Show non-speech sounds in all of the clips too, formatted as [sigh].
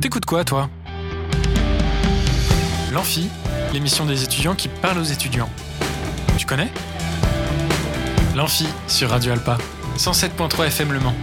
T'écoutes quoi, toi? L'Amphi, l'émission des étudiants qui parlent aux étudiants. Tu connais? L'Amphi sur Radio Alpa, 107.3 FM Le Mans.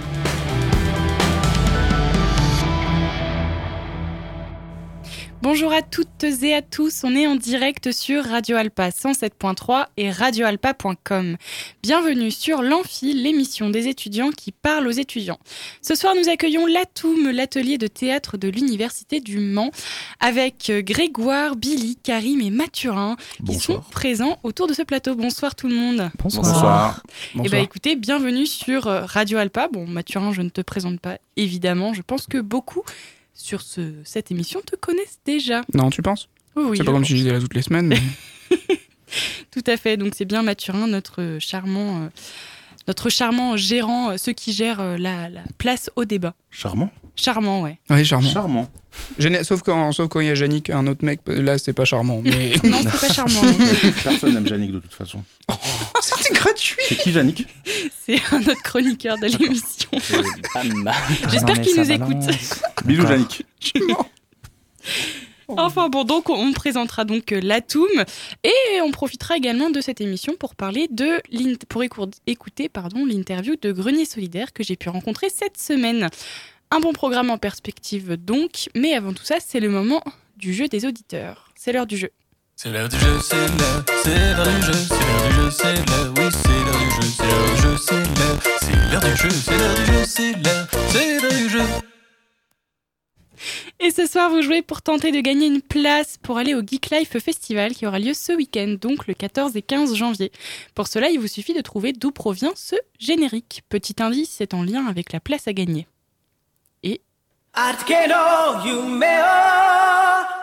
Bonjour à toutes et à tous, on est en direct sur Radio Alpa 107.3 et radioalpa.com. Bienvenue sur l'Amphi, l'émission des étudiants qui parlent aux étudiants. Ce soir, nous accueillons l'Atoum, l'atelier de théâtre de l'Université du Mans, avec Grégoire, Billy, Karim et Mathurin qui sont présents autour de ce plateau. Bonsoir tout le monde. Bonsoir. Eh bien écoutez, bienvenue sur euh, Radio Alpa. Bon, Mathurin, je ne te présente pas évidemment. Je pense que beaucoup sur ce, cette émission te connaissent déjà. Non, tu penses? Oui, C'est pas comme si je disais là toutes les semaines. mais- [laughs] Tout à fait. Donc c'est bien Mathurin, notre charmant, euh, notre charmant gérant, euh, ceux qui gèrent euh, la, la place au débat. Charmant? Charmant, ouais. Oui, charmant. Charmant. Sauf quand sauf quand il y a Yannick, un autre mec, là c'est pas charmant. Mais [laughs] Non, c'est pas charmant. [laughs] Personne n'aime Yannick de toute façon. c'était gratuit. C'est qui Yannick? C'est un autre chroniqueur de l'émission. [laughs] J'espère qu'il nous écoute. Bisous. Yannick. Enfin bon, donc on présentera donc euh, l'Atoum et on profitera également de cette émission pour parler de pour écou- écouter pardon l'interview de Grenier Solidaire que j'ai pu rencontrer cette semaine. Un bon programme en perspective donc, mais avant tout ça, c'est le moment du jeu des auditeurs. C'est l'heure du jeu. C'est l'heure du jeu, c'est l'heure, c'est l'heure du jeu, c'est l'heure du jeu, c'est l'heure, oui, c'est l'heure du jeu, c'est l'heure du jeu, c'est l'heure, c'est l'heure du jeu, c'est l'heure du jeu, c'est l'heure, c'est l'heure du jeu. Et ce soir, vous jouez pour tenter de gagner une place pour aller au Geek Life Festival qui aura lieu ce week-end, donc le 14 et 15 janvier. Pour cela, il vous suffit de trouver d'où provient ce générique. Petit indice, c'est en lien avec la place à gagner. あるけの夢を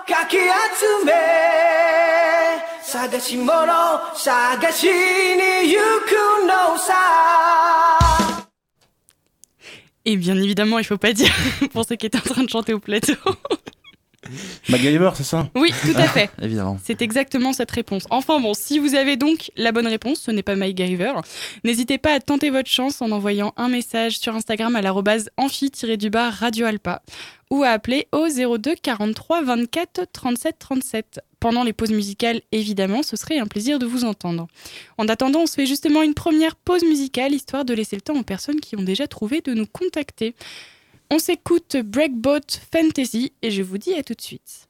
かき集め探し物探しに行くのさ Et bien évidemment, il faut pas dire [laughs] pour ceux qui étaient en train de chanter au plateau. [laughs] MacGyver, c'est ça Oui, tout à fait. [laughs] Évidemment. C'est exactement cette réponse. Enfin bon, si vous avez donc la bonne réponse, ce n'est pas Mike Giver, n'hésitez pas à tenter votre chance en envoyant un message sur Instagram à l'arrobase amphi-du-bas Radio Alpa ou à appeler au 02 43 24 37 37. Pendant les pauses musicales, évidemment, ce serait un plaisir de vous entendre. En attendant, on se fait justement une première pause musicale histoire de laisser le temps aux personnes qui ont déjà trouvé de nous contacter. On s'écoute Breakbot Fantasy et je vous dis à tout de suite.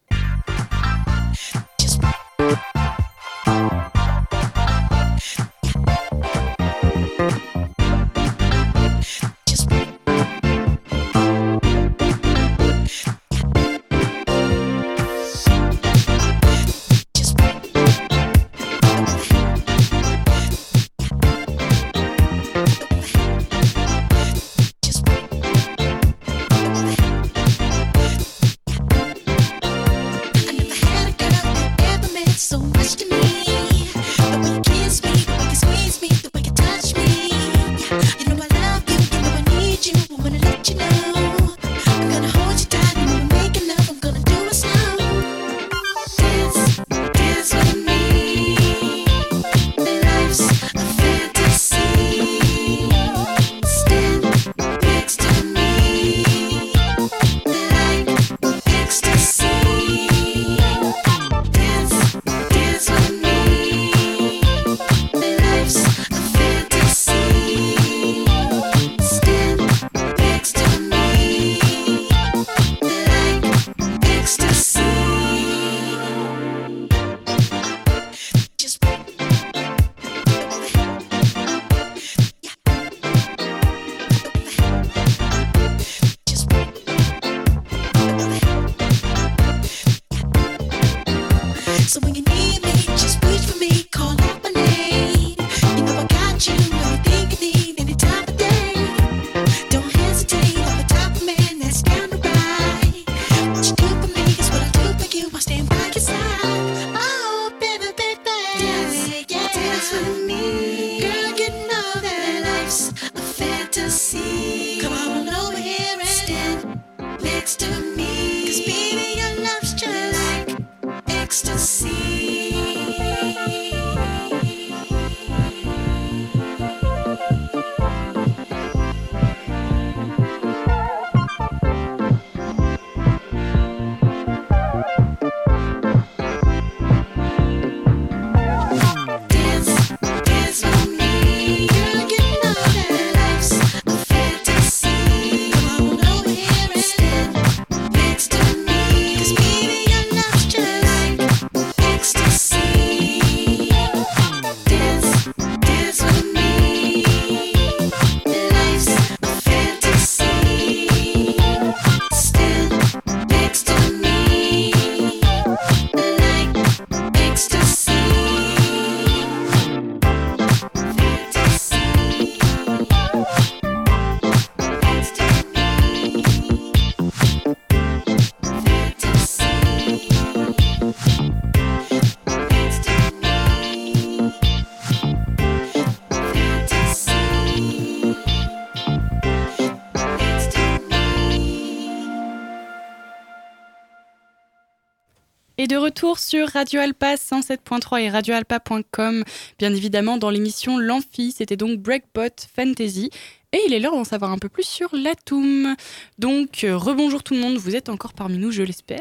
De retour sur Radio Alpa 107.3 et radioalpa.com, bien évidemment dans l'émission L'Amphi, c'était donc Breakbot Fantasy. Et il est l'heure d'en savoir un peu plus sur l'Atoum. Donc, euh, rebonjour tout le monde, vous êtes encore parmi nous, je l'espère.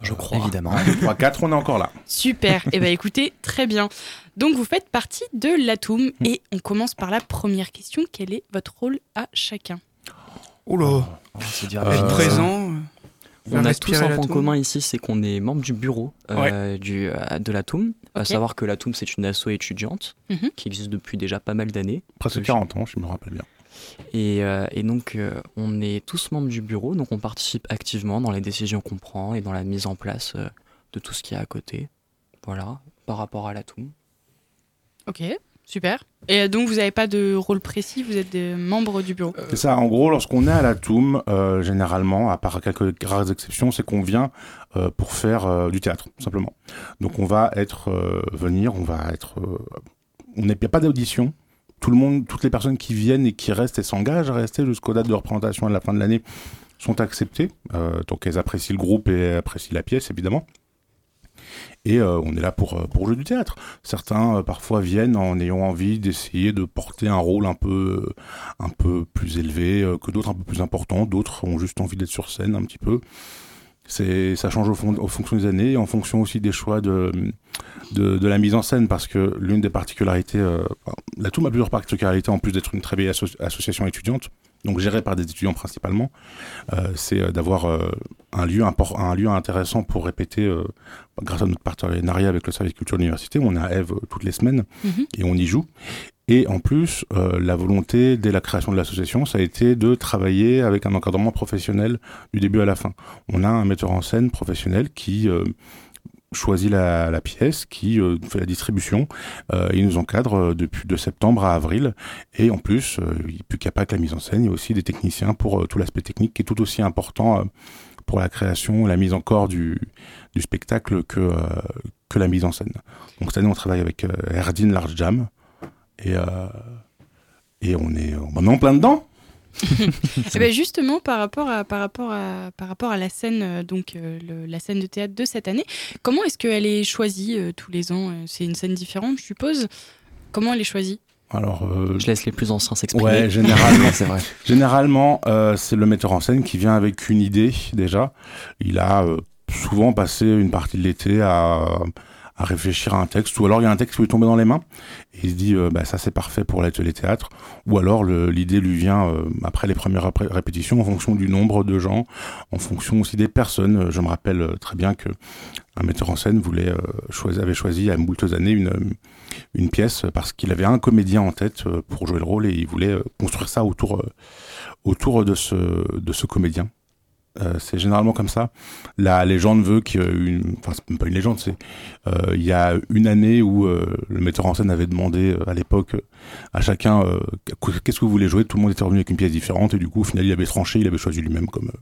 Je crois. Évidemment. [laughs] 3, 4, on est encore là. Super, [laughs] et bien écoutez, très bien. Donc vous faites partie de l'Atoum et on commence par la première question. Quel est votre rôle à chacun? Oh là, Oh, c'est dur. Euh, présent. On a tous un point commun ici, c'est qu'on est membre du bureau euh, du, euh, de la TOUM. À savoir que la TOUM, c'est une asso étudiante Mhm. qui existe depuis déjà pas mal d'années. Presque Euh, 40 ans, je me rappelle bien. Et, euh, et donc, euh, on est tous membres du bureau, donc on participe activement dans les décisions qu'on prend et dans la mise en place euh, de tout ce qu'il y a à côté. Voilà, par rapport à la TOUM. Ok, super. Et donc vous n'avez pas de rôle précis, vous êtes des membres du bureau. C'est ça, en gros, lorsqu'on est à la TOUM, euh, généralement, à part quelques rares exceptions, c'est qu'on vient euh, pour faire euh, du théâtre, simplement. Donc on va être, euh, venir, on va être... euh, on n'y a pas d'audition. Tout le monde, toutes les personnes qui viennent et qui restent et s'engagent à rester jusqu'aux dates de représentation à la fin de l'année sont acceptées. Euh, donc elles apprécient le groupe et apprécient la pièce, évidemment. Et euh, on est là pour, euh, pour jouer du théâtre. Certains, euh, parfois, viennent en ayant envie d'essayer de porter un rôle un peu, un peu plus élevé que d'autres, un peu plus important. D'autres ont juste envie d'être sur scène un petit peu. C'est, ça change au, fond, au fonction des années et en fonction aussi des choix de, de, la mise en scène parce que l'une des particularités, la TOUM a plusieurs particularités en plus d'être une très belle asso- association étudiante, donc gérée par des étudiants principalement, euh, c'est euh, d'avoir euh, un lieu un lieu intéressant pour répéter euh, grâce à notre partenariat avec le service culture de l'université, on est à Eve toutes les semaines Mhm. et on y joue. Et en plus, la volonté dès la création de l'association, ça a été de travailler avec un encadrement professionnel du début à la fin. On a un metteur en scène professionnel qui choisit la, pièce, qui euh, fait la distribution. Euh, il nous encadre euh, depuis de septembre à avril. Et en plus, il n'y a pas que la mise en scène, il y a aussi des techniciens pour tout l'aspect technique qui est tout aussi important pour la création, la mise en corps du, spectacle que, que la mise en scène. Donc cette année, on travaille avec Erdine Large Jam. Et, et on est, en plein dedans. [laughs] Eh ben justement, par rapport à, par rapport à, par rapport à la scène, euh, donc euh, le- la scène de théâtre de cette année, comment est-ce qu'elle est choisie euh, tous les ans C'est une scène différente, je suppose. Comment elle est choisie? Alors, euh, Je laisse les plus anciens s'exprimer. ouais, [laughs] généralement, c'est vrai. Généralement, euh, c'est le metteur en scène qui vient avec une idée déjà. Il a euh, souvent passé une partie de l'été à, à réfléchir à un texte, ou alors il y a un texte qui lui est tombé dans les mains, et il se dit euh, bah, ça c'est parfait pour l'atelier théâtre, ou alors l'idée lui vient euh, après les premières répé- répétitions en fonction du nombre de gens, en fonction aussi des personnes. Je me rappelle euh, très bien que un metteur en scène voulait euh, choisi, avait choisi a moultes années une, une pièce parce qu'il avait un comédien en tête pour jouer le rôle et il voulait construire ça autour autour de ce, de ce comédien. Euh, c'est généralement comme ça. La légende veut qu'il y ait une, enfin c'est même pas une légende, c'est euh, il y a une année où euh, le metteur en scène avait demandé euh, à l'époque à chacun euh, qu'est-ce que vous voulez jouer? Tout le monde était revenu avec une pièce différente et du coup au final il avait tranché, il avait choisi lui-même comme euh,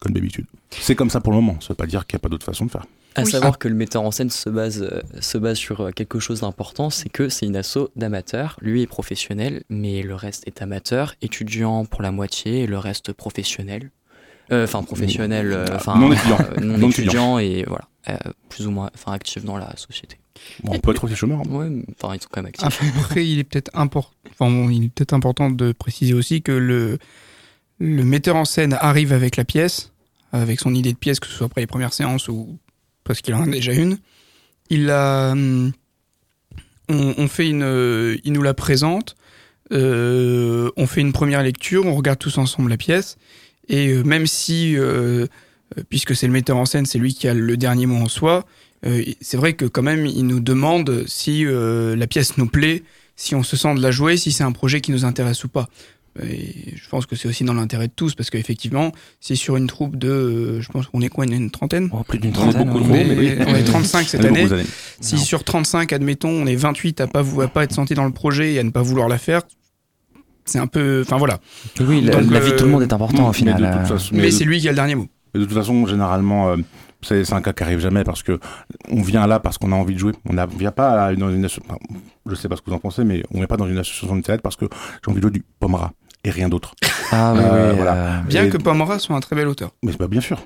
comme d'habitude. C'est comme ça pour le moment. Ça veut pas dire qu'il n'y a pas d'autre façon de faire. À Oui. savoir que le metteur en scène se base, se base sur quelque chose d'important, c'est que c'est une asso d'amateurs. Lui est professionnel, mais le reste est amateur, étudiant pour la moitié, et le reste professionnel. Euh, Enfin, professionnel, euh, enfin, Non étudiant. euh, non, Non étudiant, et voilà, euh, plus ou moins, enfin, actif dans la société. Bon, on peut être aussi chômeur. hein. Ouais, enfin, ils sont quand même actifs. Après, il est peut-être important, enfin, bon, il est peut-être important de préciser aussi que le, le metteur en scène arrive avec la pièce, avec son idée de pièce, que ce soit après les premières séances ou parce qu'il en a déjà une. Il la, hum, on, on fait une, il nous la présente. euh, on fait une première lecture, on regarde tous ensemble la pièce, et euh, même si, euh, euh, puisque c'est le metteur en scène, c'est lui qui a le dernier mot en soi, euh, c'est vrai que quand même, il nous demande si euh, la pièce nous plaît, si on se sent de la jouer, si c'est un projet qui nous intéresse ou pas. Et je pense que c'est aussi dans l'intérêt de tous, parce qu'effectivement, si sur une troupe de, euh, je pense qu'on est quoi, une, une trentaine Oh, plus d'une trentaine. beaucoup de on est, mais oui. on est 35 cette année. Si Non. sur 35, admettons, on est 28 à pas, à pas être senti dans le projet et à ne pas vouloir la faire, c'est un peu. Enfin voilà. Oui, la, Donc, la vie de tout le euh, monde est important au final. euh. façon- Mais, mais de- c'est lui qui a le dernier mot. Mais de toute façon, généralement, euh, c'est un cas qui arrive jamais parce que on vient là parce qu'on a envie de jouer. On ne vient pas à- dans une association. Je sais pas ce que vous en pensez, mais on vient pas dans une association de théâtre parce que j'ai envie de jouer du pomera. Et rien d'autre. [laughs] Ah oui, Euh, oui, voilà. euh, Bien Et- que Pamora soit un très bel auteur. Mais bah, bien sûr.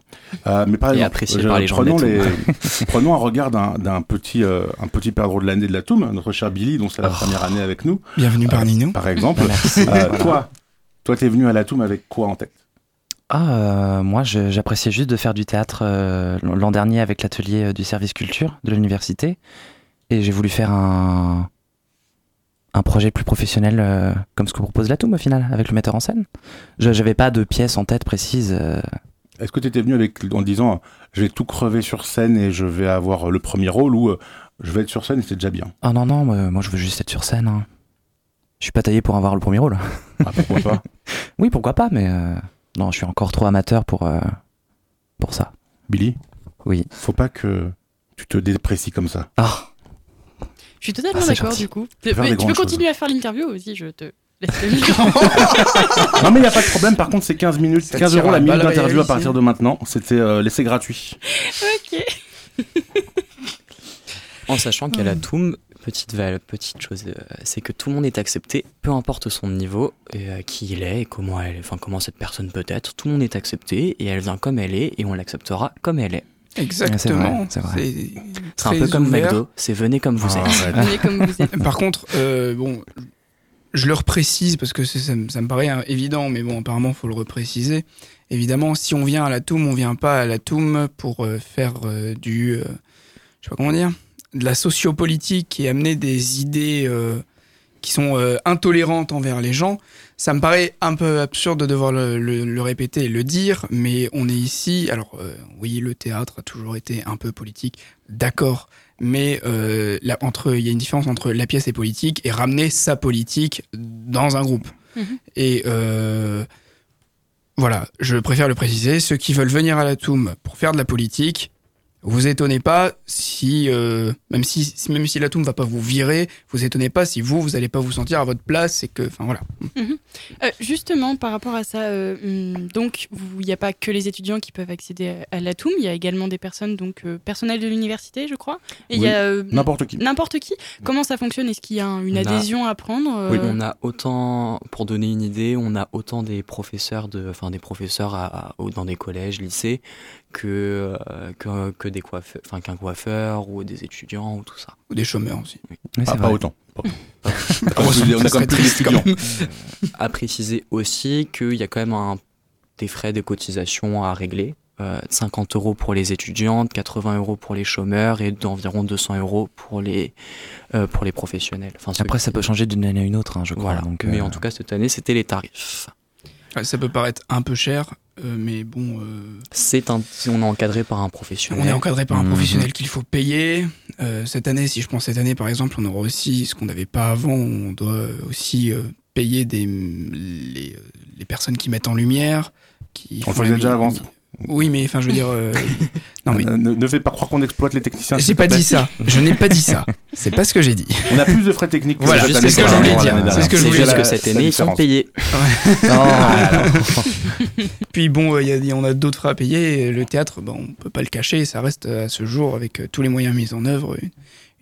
Euh, mais par Et exemple, apprécié je- par les prenons, les- [laughs] prenons un regard d'un petit, euh, un petit perdreau de l'année de la Toum, notre cher Billy, dont c'est la Oh. première année avec nous, Bienvenue parmi nous. par exemple. merci. Euh, Voilà. Toi, toi, t'es venu à la Toum avec quoi en tête? Ah, euh, moi, j'appréciais juste de faire du théâtre euh, l'an dernier avec l'atelier euh, du service culture de l'université. Et j'ai voulu faire un, un projet plus professionnel euh, comme ce que propose la Toum au final, avec le metteur en scène. Je J'avais pas de pièce en tête précise. euh, Est-ce que t'étais venu avec en disant je vais tout crever sur scène et je vais avoir le premier rôle ou euh, je vais être sur scène et c'est déjà bien? Ah non, non, moi, moi, je veux juste être sur scène. hein. Je suis pas taillé pour avoir le premier rôle. Ah, Pourquoi pas? [laughs] Oui, pourquoi pas, mais non, je suis encore trop amateur pour, pour ça. Billy? Oui. Faut pas que tu te déprécies comme ça. Ah, Je suis totalement Ah, d'accord du coup. faire Mais tu peux continuer à faire l'interview aussi, je te laisse [laughs] le micro. [laughs] non mais il y a pas de problème. Par contre, c'est 15 minutes, Ça 15 tire euros la minute d'interview à partir de maintenant. C'était euh, laissé gratuit. ok. [laughs] En sachant qu'à la Toum, petite, petite chose, euh, c'est que tout le monde est accepté, peu importe son niveau, et euh, qui il est, et comment, elle, enfin, comment cette personne peut être. Tout le monde est accepté, et elle vient comme elle est, et on l'acceptera comme elle est. Exactement. c'est vrai, C'est un peu comme ouvert. McDo, c'est venez comme vous Ah, êtes. arrête. Venez comme vous êtes. [laughs] Par contre, euh, bon, je le reprécise parce que c'est- ça, me- ça me paraît hein, évident, mais bon, apparemment, faut le repréciser. Évidemment, si on vient à la Toum, on vient pas à la Toum pour euh, faire euh, du, euh, je sais pas comment dire, de la sociopolitique et amener des idées euh, qui sont euh, intolérantes envers les gens. Ça me paraît un peu absurde de devoir le, le- le répéter et le dire, mais on est ici. Alors, euh, oui, le théâtre a toujours été un peu politique, d'accord mais euh, là, entre il y a une différence entre la pièce et politique et ramener sa politique dans un groupe. Mhm. Et euh, voilà, je préfère le préciser. Ceux qui veulent venir à la Toum pour faire de la politique, vous étonnez pas si, euh, même si, si- même si la Toum va pas vous virer, vous étonnez pas si vous, vous allez pas vous sentir à votre place et que, enfin voilà. Euh, justement, par rapport à ça, euh, hum, donc il n'y a pas que les étudiants qui peuvent accéder à, à il y a également des personnes, donc euh, personnels de l'université, je crois. Et il y Oui, a euh, N'importe qui. n'importe qui. Comment ça fonctionne? Est-ce qu'il y a un- une On a- adhésion à prendre euh, Oui, on a autant, pour donner une idée, on a autant des professeurs de, enfin des professeurs à, à- au- dans des collèges, lycées, que euh, que, que des coiffeurs, enfin qu'un coiffeur ou des étudiants ou tout ça. Ou des chômeurs aussi. mais Ah, c'est pas autant. Pas autant. [laughs] on a quand même quand d'étudiants. même. À préciser aussi qu'il y a quand même un, des frais de cotisation à régler. euh, 50 euros pour les étudiantes, 80 euros pour les chômeurs et d'environ 200 euros pour les, euh, pour les professionnels. Enfin, Après, ça peut changer d'une année à une autre, hein, je crois. Voilà. Donc, Mais euh, en tout cas, cette année, c'était les tarifs. Ça peut paraître un peu cher, euh, mais bon. euh, C'est un, si on est encadré par un professionnel. On est encadré par un Mhm. professionnel qu'il faut payer. Euh, cette année, si je prends cette année par exemple, on aura aussi ce qu'on n'avait pas avant. On doit aussi euh, payer des, les, euh, les personnes qui mettent en lumière. Qui On faisait déjà avant. Oui, mais enfin, je veux dire. euh, [laughs] non, mais. Euh, Ne, ne fais pas croire qu'on exploite les techniciens. J'ai pas dit ça. Je n'ai pas dit ça. C'est pas ce que j'ai dit. On a plus de frais techniques. que Voilà, cette c'est ce que je voulais dire. C'est ce que je voulais C'est dire. juste que la- cette année, ils sont payés. [laughs] [laughs] Puis bon, il y a- il y en a d'autres à payer. Le théâtre, bon, on peut pas le cacher. Ça reste euh, à ce jour, avec euh, tous les moyens mis en œuvre, une,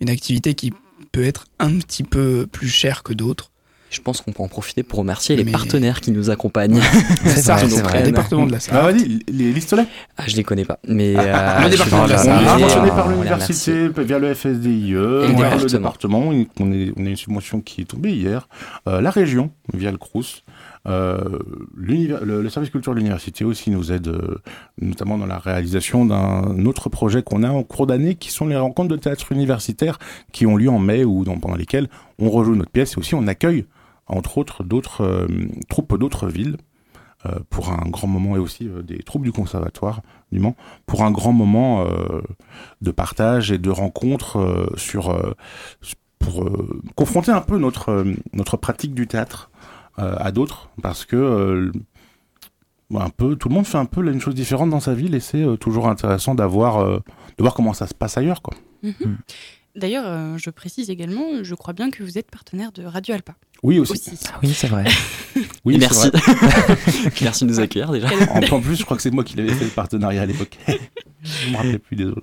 une activité qui peut être un petit peu plus chère que d'autres. Je pense qu'on peut en profiter pour remercier les Mais- partenaires qui nous accompagnent. C'est [laughs] ça, c'est vrai. vrai. Le département de la Ah, Sarre. vas-y, les listolets. Ah, je les connais pas, mais [laughs] le euh, département de la je- Sarre. On est Ah, subventionné on par les l'université via le FSDIE, le via le département. On, est, on a une subvention qui est tombée hier. Euh, la région, via le CRUS. Euh, le, le service culture de l'université aussi nous aide, euh, notamment dans la réalisation d'un autre projet qu'on a en cours d'année, qui sont les rencontres de théâtre universitaire qui ont lieu en mai ou dans- pendant lesquelles on rejoue notre pièce et aussi on accueille, entre autres, d'autres euh, troupes d'autres villes euh, pour un grand moment et aussi euh, des troupes du conservatoire du Mans pour un grand moment euh, de partage et de rencontre euh, sur euh, pour euh, confronter un peu notre euh, notre pratique du théâtre euh, à d'autres parce que un peu tout le monde fait un peu une chose différente dans sa ville et c'est euh, toujours intéressant d'avoir euh, de voir comment ça se passe ailleurs quoi. D'ailleurs, euh, je précise également, je crois bien que vous êtes partenaire de Radio Alpa Oui aussi. aussi. Ah oui, c'est vrai. [laughs] Oui, merci. vrai. [laughs] merci de nous accueillir déjà. En, en plus, je crois que c'est moi qui l'avais fait le partenariat à l'époque. [laughs] je me rappelais plus désolé.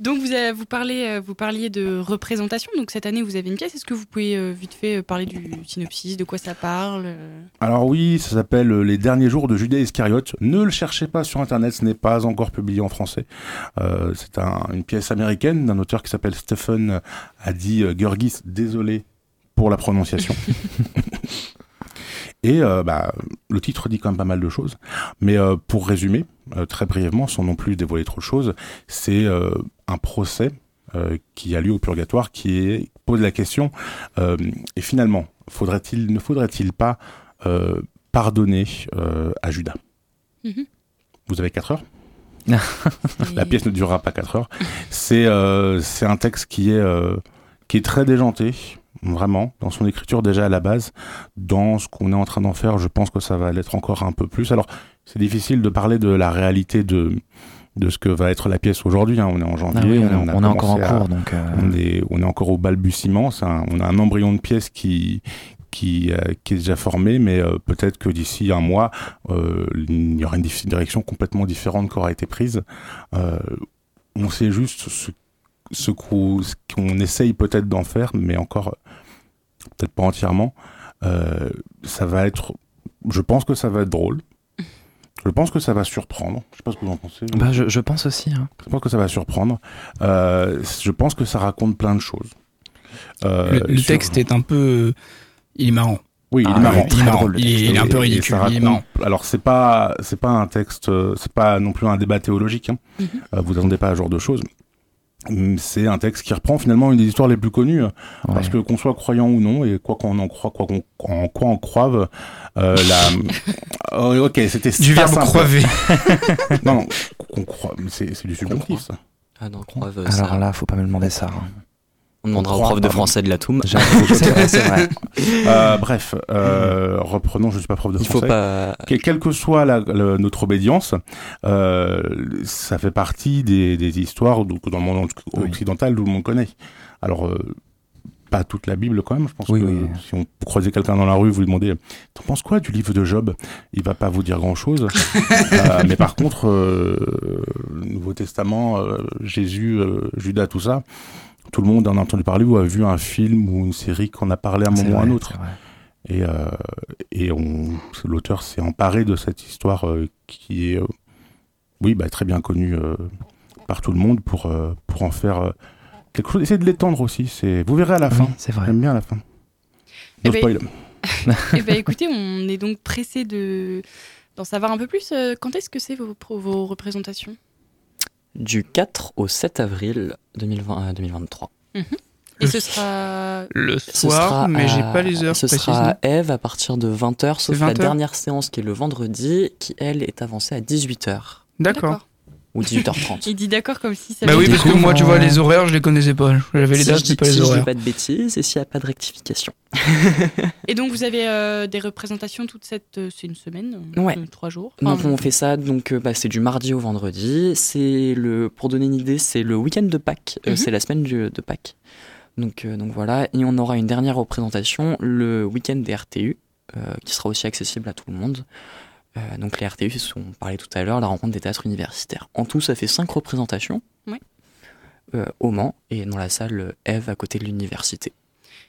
Donc vous, avez- vous, parlez, euh, vous parliez de représentation. Donc cette année, vous avez une pièce. Est-ce que vous pouvez euh, vite fait euh, parler du synopsis, de quoi ça parle Alors oui, ça s'appelle Les derniers jours de Judas Iscariote. Ne le cherchez pas sur Internet, ce n'est pas encore publié en français. Euh, c'est un- une pièce américaine d'un auteur qui s'appelle Stephen Adi Gurgis. Désolé pour la prononciation. [laughs] Et euh, bah, le titre dit quand même pas mal de choses. Mais euh, pour résumer, euh, très brièvement, sans non plus dévoiler trop de choses, c'est euh, un procès euh, qui a lieu au purgatoire qui est, pose la question, euh, et finalement, faudrait-il, ne faudrait-il pas euh, pardonner euh, à Judas? Mhm. Vous avez 4 heures? [laughs] La pièce ne durera pas 4 heures. C'est euh, c'est un texte qui est, euh, qui est très déjanté, vraiment, dans son écriture déjà à la base. Dans ce qu'on est en train d'en faire, je pense que ça va l'être encore un peu plus. Alors, c'est difficile de parler de la réalité de, de ce que va être la pièce aujourd'hui. hein. On est en janvier, Ah oui, on, on, a on est encore en à- cours, donc. euh, on est, on est encore au balbutiement. Un- on a un embryon de pièce qui, qui, euh, qui est déjà formé, mais euh, peut-être que d'ici un mois, il y aura une direction complètement différente qui aura été prise. On sait juste ce, ce qu'on essaye peut-être d'en faire, mais encore peut-être pas entièrement. Euh, ça va être, je pense que ça va être drôle. Je pense que ça va surprendre. Je sais pas ce que vous en pensez. bah, je, je pense aussi. hein. Je pense que ça va surprendre. Euh, je pense que ça raconte plein de choses. Euh, Le, le sur- texte est un peu. Il est marrant. Oui, il Ah, est marrant. oui, il est très marrant. drôle, le Il est, texte. il est un peu ridicule. ça Il est marrant. Alors c'est pas c'est pas un texte, c'est pas non plus un débat théologique. Hein. Mhm. Euh, vous attendez pas à ce genre de choses. Hum, C'est un texte qui reprend finalement une des histoires les plus connues, euh, parce que qu'on soit croyant ou non, et quoi qu'on en croit, quoi qu'on en quoi on croive, euh, la. [laughs] Oh, ok, c'était Du verbe simple. croiver. [laughs] Non, non, qu'on croit, c'est c'est du subjonctif ça. Ah non, croive, ça. Alors là, faut pas me demander ça. hein. On demandera au prof de pardon. français de la Toum. [laughs] C'est vrai, c'est vrai. Euh, bref, euh, reprenons, je suis pas prof de Il faut français. pas. Que- quelle que soit la- notre obédience, euh, ça fait partie des, des histoires donc, dans le monde Oui. occidental tout le monde connaît. Alors, pas toute la Bible quand même. Je pense Oui, que oui. si on croisez quelqu'un dans la rue, vous lui demandez T'en penses quoi du livre de Job? Il va pas vous dire grand chose. [laughs] mais par contre, euh, le Nouveau Testament, euh, Jésus, Judas, tout ça, tout le monde en a entendu parler ou a vu un film ou une série qu'on a parlé à un moment ou à un autre. Et, euh, et on, l'auteur s'est emparé de cette histoire euh, qui est, euh, oui, bah, très bien connue euh, par tout le monde pour, euh, pour en faire euh, quelque chose. Essayez de l'étendre aussi. C'est, vous verrez à la Oui, fin. c'est vrai. J'aime bien la fin. Eh No ben, spoil. [laughs] Eh ben, [laughs] écoutez, on est donc pressé de d'en savoir un peu plus. Quand est-ce que c'est vos représentations? Du 4 au 7 avril 2020, euh, 2023. Et ce sera Le Ce soir, sera mais j'ai à- pas les heures Ce précises. sera à Eve à partir de 20h, sauf 20 la heures dernière séance qui est le vendredi, qui elle est avancée à 18h D'accord. Ou 18h30. Il dit d'accord comme si ça Bah oui, parce que moi, tu vois, les horaires, je les connaissais pas. J'avais les si dates, je mais pas si les je dis horaires. pas de bêtises et s'il n'y a pas de rectification. Et donc vous avez euh, des représentations toute cette euh, c'est une semaine, euh, Ouais. euh, trois jours. Donc on fait ça, donc bah, c'est du mardi au vendredi. C'est le, pour donner une idée, c'est le week-end de Pâques. Mhm. C'est la semaine du- de Pâques. Donc, euh, donc voilà, et on aura une dernière représentation le week-end des RTU, euh, qui sera aussi accessible à tout le monde. Euh, donc les RTU, c'est ce qu'on parlait tout à l'heure, la rencontre des théâtres universitaires. En tout, ça fait cinq représentations Ouais. euh, au Mans et dans la salle Eve à côté de l'université.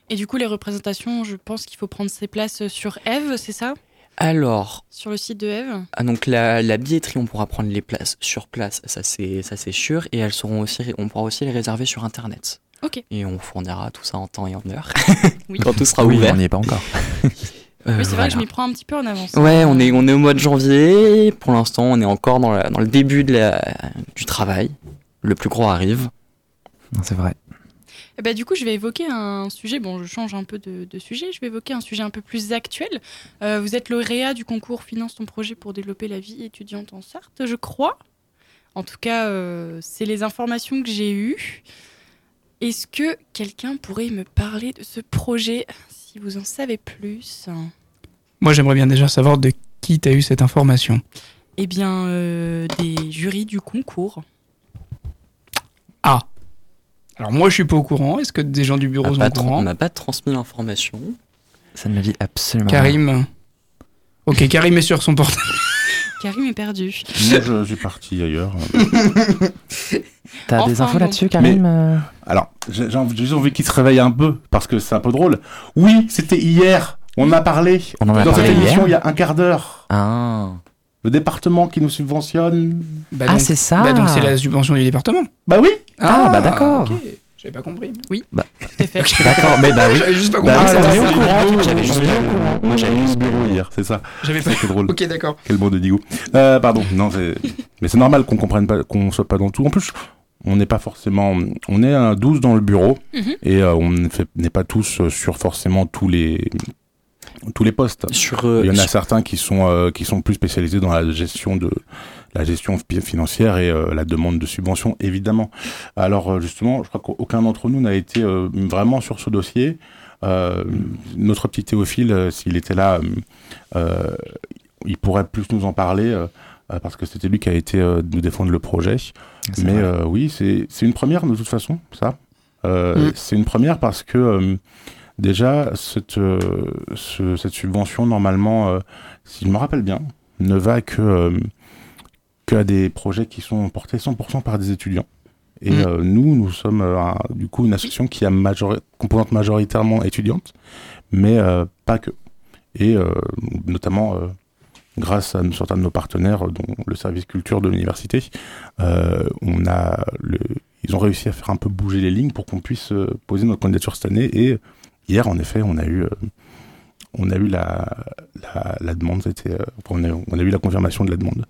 Et du coup les représentations, je pense qu'il faut prendre ses places sur Eve, c'est ça? Alors, Sur le site de Eve? Ah, donc la, la billetterie, on pourra prendre les places sur place, ça c'est ça c'est sûr, et elles seront aussi, on pourra aussi les réserver sur internet. Ok. Et on fournira tout ça en temps et en heure [laughs] Oui. quand tout sera oui, ouvert. on n'y est pas encore. [laughs] Euh, Oui, c'est vrai que je m'y prends un petit peu en avance. Ouais, on est on est au mois de janvier. Pour l'instant, on est encore dans, la- dans le début de la, du travail. Le plus gros arrive. C'est vrai. Eh ben, du coup, je vais évoquer un sujet. Bon, je change un peu de, de sujet. Je vais évoquer un sujet un peu plus actuel. Euh, vous êtes lauréat du concours Finance ton projet pour développer la vie étudiante en Sarthe, je crois. En tout cas, euh, c'est les informations que j'ai eues. Est-ce que quelqu'un pourrait me parler de ce projet, si vous en savez plus Moi, j'aimerais bien déjà savoir de qui t'as eu cette information. Eh bien, euh, des jurys du concours. Ah Alors, moi, je suis pas au courant. Est-ce que des gens du bureau sont pas, au courant on n'a pas transmis l'information. Ça ne me dit absolument rien. Karim. Ok, Karim est sur son portable. Karim est perdu. Moi, je suis parti ailleurs. [laughs] T'as des infos là-dessus, Karim euh Alors, j'ai envie, envie qu'il se réveille un peu, parce que c'est un peu drôle. Oui, c'était hier. On en a parlé. On en a Dans cette parlé émission, hier. il y a un quart d'heure. Ah, Le département qui nous subventionne. Bah Ah, c'est ça. Bah donc c'est la subvention du département. Bah oui. Ah, bah d'accord. ok. J'avais pas compris. Tout à fait. D'accord, mais bah [laughs] oui. J'avais juste pas Bah compris. oui, ça. au courant. J'avais juste pas- au courant. Moi, j'avais juste bureau hier, c'est ça. J'avais pas. C'est drôle. Ok, d'accord. Quel mot de digou. Euh, pardon. Non, c'est. Mais c'est normal qu'on comprenne pas, qu'on soit pas dans tout. En plus, on n'est pas forcément. On est un 12 dans le bureau Mhm. et euh, on n'est pas tous euh, sur forcément tous les tous les postes. Sur, euh, Il y en a sur- certains qui sont euh, qui sont plus spécialisés dans la gestion de la gestion fi- financière et euh, la demande de subventions évidemment. Alors justement, je crois qu'aucun d'entre nous n'a été euh, vraiment sur ce dossier. Notre petit Théophile, s'il était là, il pourrait plus nous en parler parce que c'était lui qui a été nous défendre le projet. C'est Mais oui, c'est c'est une première de toute façon, ça. Mm. C'est une première parce que déjà, cette, euh, ce- cette subvention, normalement, euh, si je me rappelle bien, ne va que, euh, que à des projets qui sont portés 100% par des étudiants. Et Mm. nous, nous sommes un- du coup une association qui a majori- composante majoritairement étudiante, mais pas que. Et notamment grâce à certains de nos partenaires, dont le service culture de l'université, euh, on a le, ils ont réussi à faire un peu bouger les lignes pour qu'on puisse poser notre candidature cette année. Et hier, en effet, on a eu, euh, on a eu la, la, la demande, c'était, euh, on, a, on a eu la confirmation de la demande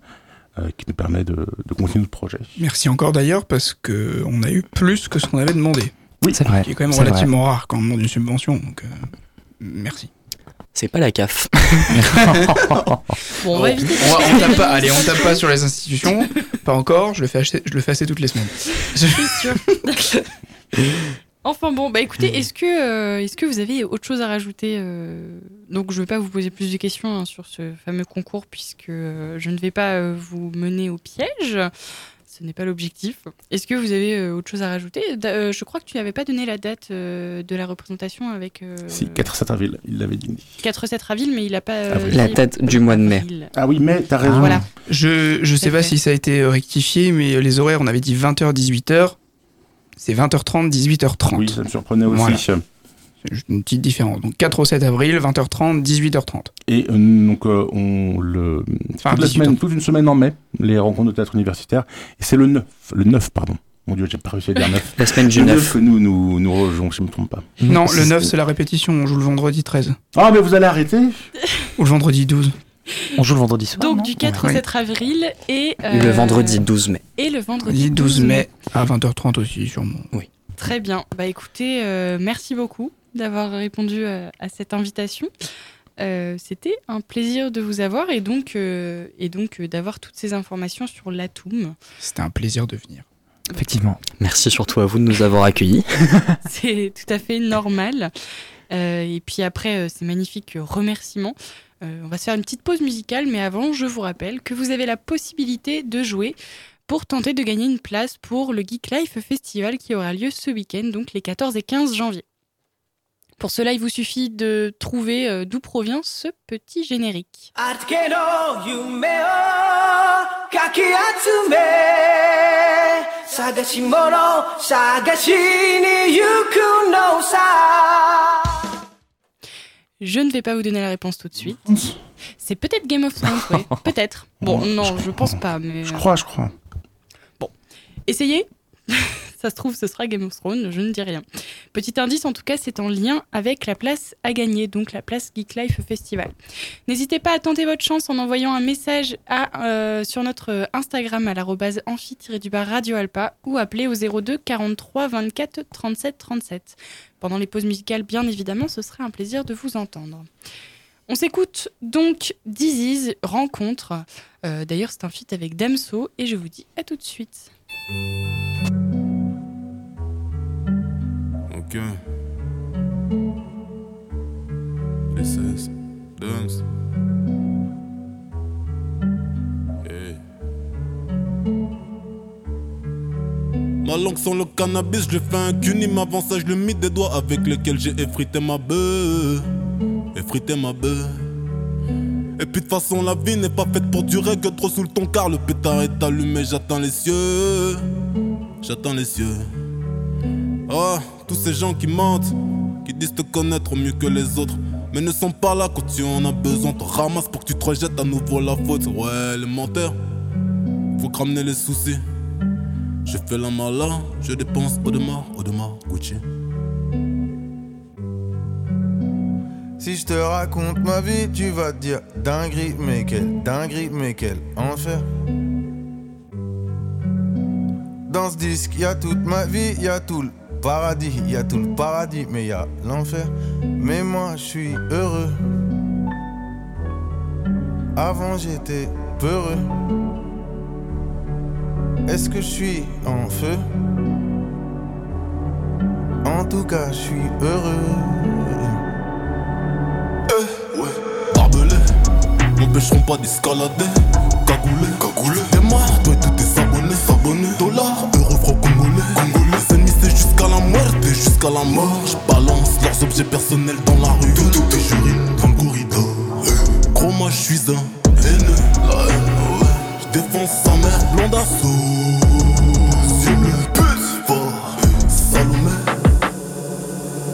euh, qui nous permet de, de continuer notre projet. Merci encore d'ailleurs parce que on a eu plus que ce qu'on avait demandé. C'est vrai. Qui est quand même vrai. relativement rare quand on demande une subvention. Donc, euh, merci. C'est pas la CAF. [laughs] [laughs] Bon, on va éviter. On, va- on tape pas. Allez, on tape pas sur les institutions. Pas encore. Je le fais acheter, je le fais assez toutes les semaines. Je suis sûre. [laughs] Enfin bon, bah écoutez, est-ce que, euh, est-ce que vous avez autre chose à rajouter euh, Donc je ne vais pas vous poser plus de questions hein, sur ce fameux concours puisque euh, je ne vais pas euh, vous mener au piège. Ce n'est pas l'objectif. Est-ce que vous avez euh, autre chose à rajouter? Da- euh, Je crois que tu n'avais pas donné la date euh, de la représentation avec euh, Si, 4-7 avril, il l'avait dit. 4-7 avril, mais il n'a pas. euh. La date du mois de mai. Ah oui, mais t'as raison. Ah. Voilà. Je je sais pas fait. si ça a été rectifié, mais les horaires, on avait dit 20h, 18h. C'est 20h30, 18h30. Oui, ça me surprenait aussi. Voilà. C'est juste une petite différence. Donc 4 au 7 avril, 20h30, 18h30. Et euh, donc, euh, on le. Enfin, toute, la 18 semaine, toute une semaine en mai, les rencontres de théâtre universitaire. Et c'est le 9. Le 9, pardon. Mon Dieu, j'ai pas réussi à dire 9. [laughs] La semaine du Le 9 9. que nous, nous, nous rejoignons, si je me trompe pas. Non, [laughs] le C'est- 9, c'est la répétition. On joue le vendredi 13. Ah, mais vous allez arrêter? Ou le vendredi 12. On joue le vendredi soir. Donc du 4 au Ouais. 7 avril et Le euh, vendredi 12 mai. et le vendredi Vendredi 12 mai à 20h30 aussi, sûrement. Très bien. Bah écoutez, euh, merci beaucoup d'avoir répondu à, à cette invitation. Euh, C'était un plaisir de vous avoir et donc, euh, et donc euh, d'avoir toutes ces informations sur l'Atoum. C'était un plaisir de venir. Effectivement. Merci surtout à vous de nous avoir accueillis. [laughs] C'est tout à fait normal. Euh, et puis après euh, ces magnifiques remerciements, euh, on va se faire une petite pause musicale, mais avant, je vous rappelle que vous avez la possibilité de jouer pour tenter de gagner une place pour le Geek Life Festival qui aura lieu ce week-end, donc les 14 et 15 janvier. Pour cela, il vous suffit de trouver euh, d'où provient ce petit générique. Je ne vais pas vous donner la réponse tout de suite. C'est peut-être Game of Thrones, [laughs] peut-être. Bon, Ouais, non, je je pense pas, mais... Je euh, crois, je crois. Essayez Ça se trouve, ce sera Game of Thrones, je ne dis rien. Petit indice, en tout cas, c'est en lien avec la place à gagner, donc la place Geek Life Festival. N'hésitez pas à tenter votre chance en envoyant un message euh, sur notre Instagram à l'arrobase amphi-du-bas Radio Alpa ou appelez au 02 43 24 37 37. Pendant les pauses musicales, bien évidemment, ce serait un plaisir de vous entendre. On s'écoute donc Disease Rencontre. Euh, D'ailleurs, c'est un feat avec Damso et je vous dis à tout de suite. Ma langue sans le cannabis, je fais un cuni, m'avance je le mis des doigts avec lesquels j'ai effrité ma beuh. Effrité ma beuh. Et puis de toute façon, la vie n'est pas faite pour durer que trop sous le ton car le pétard est allumé. J'attends les cieux, j'attends les cieux. Oh, tous ces gens qui mentent, qui disent te connaître mieux que les autres. Mais ne sont pas là quand tu en as besoin. Te ramasse pour que tu te rejettes à nouveau la faute. Ouais, les menteurs, faut ramener les soucis. Je fais la malin, je dépense Audemars, Audemars, Gucci. Si je te raconte ma vie, tu vas dire dinguerie, mais quelle dinguerie, mais quel enfer. Dans ce disque, y a toute ma vie, y a tout le paradis, y a tout le paradis, mais y a l'enfer. Mais moi, je suis heureux. Avant, j'étais peureux. Est-ce que je suis en feu? En tout cas, je suis heureux. Eh, ouais, barbelé, m'empêcheront pas d'escalader. Cagoulé, cagoulé, t'es mort, toi et tous tes abonnés, s'abonner. Dollars, euros, jusqu'à la muerte, jusqu'à la mort. Je balance leurs objets personnels dans la rue. Tout, tout, et j'urine dans le corridor. Eh, Gros, moi, je suis un haineux, la haine, ouais. Je défonce sa mère, blonde fort, Salomé.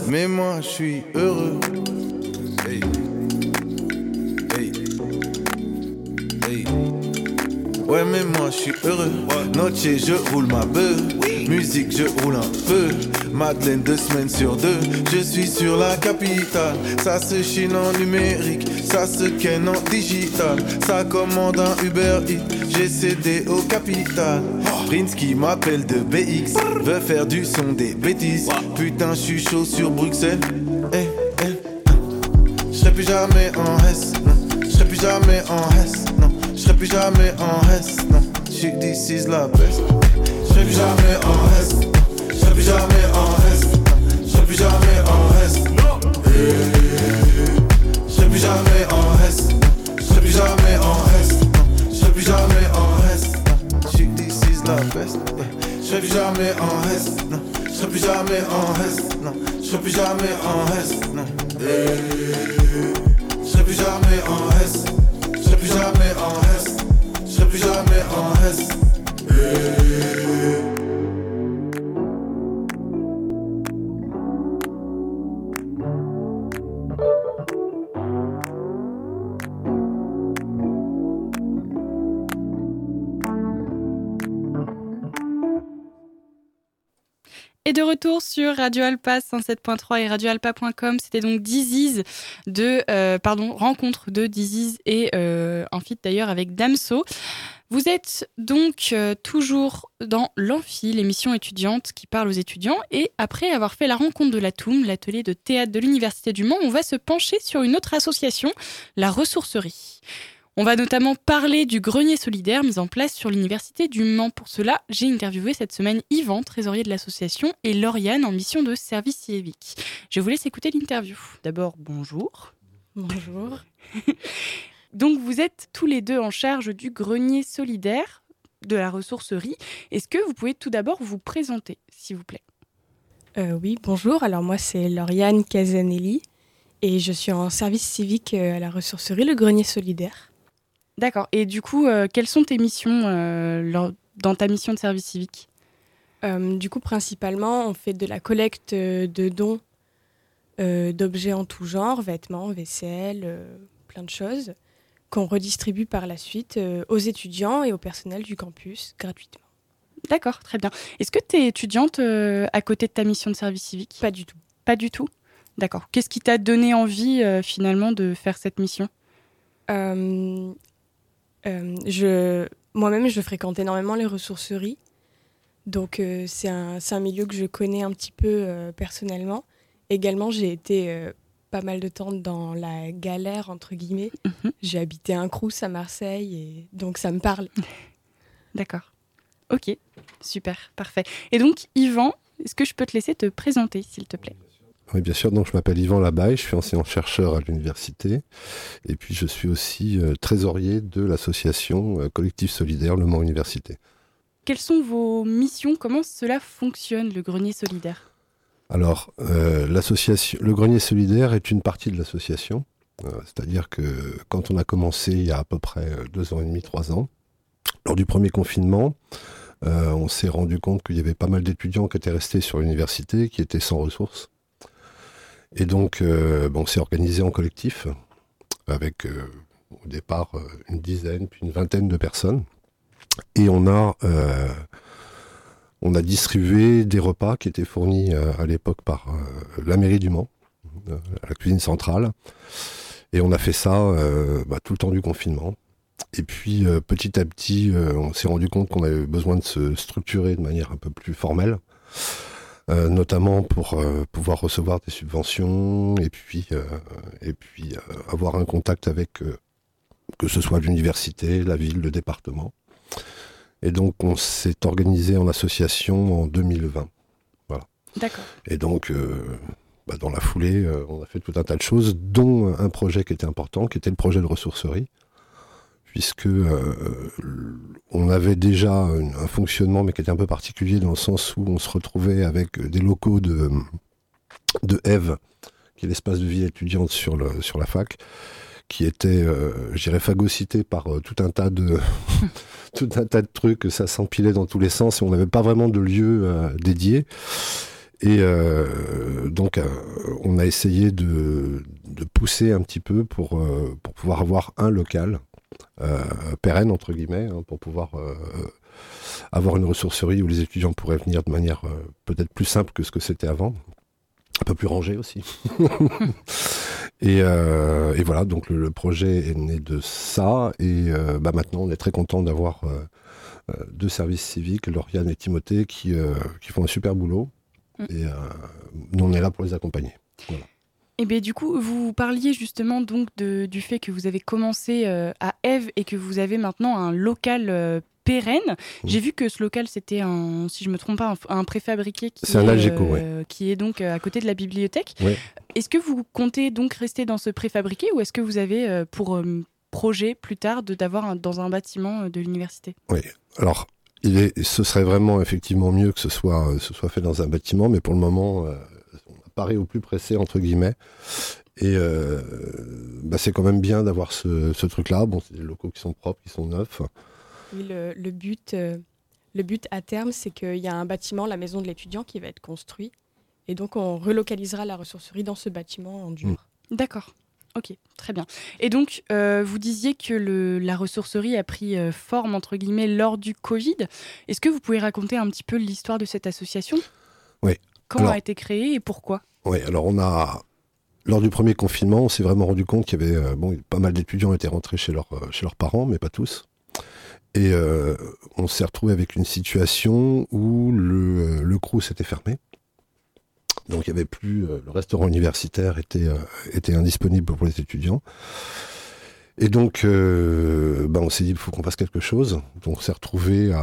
Mais moi, je suis heureux. Hey. Hey. Hey. Ouais, mais moi, je suis heureux. Noche, je roule ma bœuf. Musique, je roule un peu. Madeleine, deux semaines sur deux. Je suis sur la capitale. Ça se chine en numérique. Ça se ken en digital. Ça commande un Uber Eats. J'ai cédé au capital. Prince qui m'appelle de BX. Veut faire du son des bêtises. Putain, je suis chaud sur Bruxelles. Eh, eh. Je serai plus jamais en S. Je serai plus jamais en S, non. Je serai plus jamais en S, non. She this is la best. Plus jamais en non. Je serai plus jamais en non. Je serai plus jamais en non. Je serai plus jamais en non. Je serai plus jamais en non. Je serai plus jamais en. She this is la best. Je serai plus jamais en non. Je serai plus jamais en non. Je serai plus jamais en non. Je serai plus jamais en S. Je serai plus jamais en S. Je serai plus jamais en S. Et de retour sur Radio Alpa 107.3 et radioalpa.com, c'était donc Diziz de euh, pardon rencontre de Diziz et euh, un feat d'ailleurs avec Damso. Vous êtes donc euh, toujours dans l'Amphi, l'émission étudiante qui parle aux étudiants. Et après avoir fait la rencontre de la TOUM, l'atelier de théâtre de l'Université du Mans, on va se pencher sur une autre association, la Ressourcerie. On va notamment parler du grenier solidaire mis en place sur l'Université du Mans. Pour cela, j'ai interviewé cette semaine Yvan, trésorier de l'association, et Lauriane en mission de service civique. Je vous laisse écouter l'interview. D'abord, bonjour. Bonjour. [laughs] Donc vous êtes tous les deux en charge du grenier solidaire de la ressourcerie. Est-ce que vous pouvez tout d'abord vous présenter, s'il vous plaît? Euh, oui, bonjour. Alors moi, c'est Lauriane Casanelli et je suis en service civique euh, à la ressourcerie Le Grenier Solidaire. D'accord. Et du coup, euh, quelles sont tes missions euh, lors- dans ta mission de service civique? Du coup, principalement, on fait de la collecte de dons d'objets en tout genre, vêtements, vaisselle, plein de choses, qu'on redistribue par la suite euh, aux étudiants et au personnel du campus gratuitement. D'accord, très bien. Est-ce que tu es étudiante euh, à côté de ta mission de service civique? Pas du tout. Pas du tout? D'accord. Qu'est-ce qui t'a donné envie euh, finalement de faire cette mission? Je, moi-même, je fréquente énormément les ressourceries. Donc, euh, c'est un, c'est un milieu que je connais un petit peu euh, personnellement. Également, j'ai été euh, pas mal de temps dans la galère, entre guillemets. Mhm. J'ai habité un crous à Marseille, et donc ça me parle. [laughs] D'accord. Ok, super, parfait. Et donc, Yvan, est-ce que je peux te laisser te présenter, s'il te plaît? Oui, bien sûr. Donc, je m'appelle Yvan Labaye, je suis enseignant-chercheur à l'université. Et puis, je suis aussi euh, trésorier de l'association euh, Collectif Solidaire Le Mans Université. Quelles sont vos missions? Comment cela fonctionne, le grenier solidaire? Alors, euh, l'association, le Grenier Solidaire est une partie de l'association. Euh, C'est-à-dire que quand on a commencé il y a à peu près euh, deux ans et demi, trois ans, lors du premier confinement, on s'est rendu compte qu'il y avait pas mal d'étudiants qui étaient restés sur l'université, qui étaient sans ressources. Et donc, ben, on s'est organisé en collectif avec au départ une dizaine, puis une vingtaine de personnes. Et on a, on a distribué des repas qui étaient fournis euh, à l'époque par euh, la mairie du Mans, euh, à la cuisine centrale. Et on a fait ça bah, tout le temps du confinement. Et puis petit à petit, on s'est rendu compte qu'on avait besoin de se structurer de manière un peu plus formelle, notamment pour pouvoir recevoir des subventions et puis, avoir un contact avec, que ce soit l'université, la ville, le département. Et donc on s'est organisé en association en 2020. Voilà. D'accord. Et donc, euh, bah, dans la foulée, euh, on a fait tout un tas de choses, dont un projet qui était important, qui était le projet de ressourcerie, puisque euh, on avait déjà un, un fonctionnement, mais qui était un peu particulier dans le sens où on se retrouvait avec des locaux de, de Eve, qui est l'espace de vie étudiante sur, le, sur la fac, qui était, euh, je dirais, phagocyté par euh, tout un tas de [laughs] tout un tas de trucs, ça s'empilait dans tous les sens et on n'avait pas vraiment de lieu euh, dédié. Et euh, donc, on a essayé de, de pousser un petit peu pour, pour pouvoir avoir un local pérenne, entre guillemets, hein, pour pouvoir avoir une ressourcerie où les étudiants pourraient venir de manière peut-être plus simple que ce que c'était avant. Un peu plus rangé aussi. [laughs] et, euh, et voilà, donc le, le projet est né de ça. Et euh, bah, maintenant, on est très content d'avoir euh, deux services civiques, Lauriane et Timothée, qui, qui font un super boulot. Mm. Et nous, on est là pour les accompagner. Et bien du coup, vous parliez justement donc de- du fait que vous avez commencé euh, à Eve et que vous avez maintenant un local euh, pérenne. J'ai vu que ce local c'était un, si je me trompe pas, un, un préfabriqué qui C'est un est, Algeco, euh, qui est donc euh, à côté de la bibliothèque. Ouais. Est-ce que vous comptez donc rester dans ce préfabriqué ou est-ce que vous avez euh, pour projet plus tard de d'avoir dans un bâtiment de l'université? Oui, alors il est, ce serait vraiment effectivement mieux que ce soit, ce soit fait dans un bâtiment, mais pour le moment, euh, on apparaît au plus pressé, entre guillemets. Et euh, bah, c'est quand même bien d'avoir ce, ce truc-là. Bon, c'est des locaux qui sont propres, qui sont neufs. Oui, le, le but, euh, le but à terme, c'est qu'il y a un bâtiment, la maison de l'étudiant, qui va être construit. Et donc, on relocalisera la ressourcerie dans ce bâtiment en dur. D'accord. Ok, très bien. Et donc, euh, vous disiez que le, la ressourcerie a pris euh, forme, entre guillemets, lors du Covid. Est-ce que vous pouvez raconter un petit peu l'histoire de cette association? Oui. Quand Alors- a été créée et pourquoi? Oui, alors on a, lors du premier confinement, on s'est vraiment rendu compte qu'il y avait, euh, bon, pas mal d'étudiants étaient rentrés chez, leur, euh, chez leurs parents, mais pas tous. Et euh, on s'est retrouvé avec une situation où le, euh, le CRU s'était fermé. Donc il y avait plus, euh, le restaurant universitaire était, était indisponible pour les étudiants. Et donc, ben, on s'est dit, il faut qu'on fasse quelque chose. Donc, on s'est retrouvé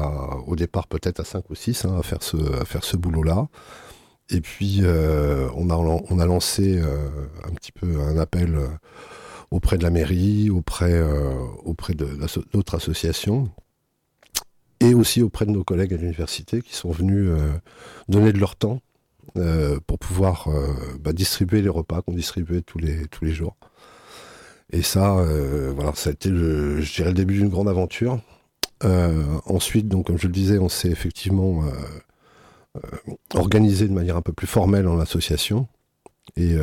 au départ peut-être à 5 ou 6 hein, à faire ce, à faire ce boulot-là. Et puis, on, a, on a lancé un petit peu un appel auprès de la mairie, auprès, auprès d'autres associations, et aussi auprès de nos collègues à l'université qui sont venus euh, donner de leur temps euh, pour pouvoir euh, bah, distribuer les repas qu'on distribuait tous les, tous les jours. Et ça, voilà, ça a été le, je dirais, le début d'une grande aventure. Ensuite, donc, comme je le disais, on s'est effectivement organisé de manière un peu plus formelle en association. Et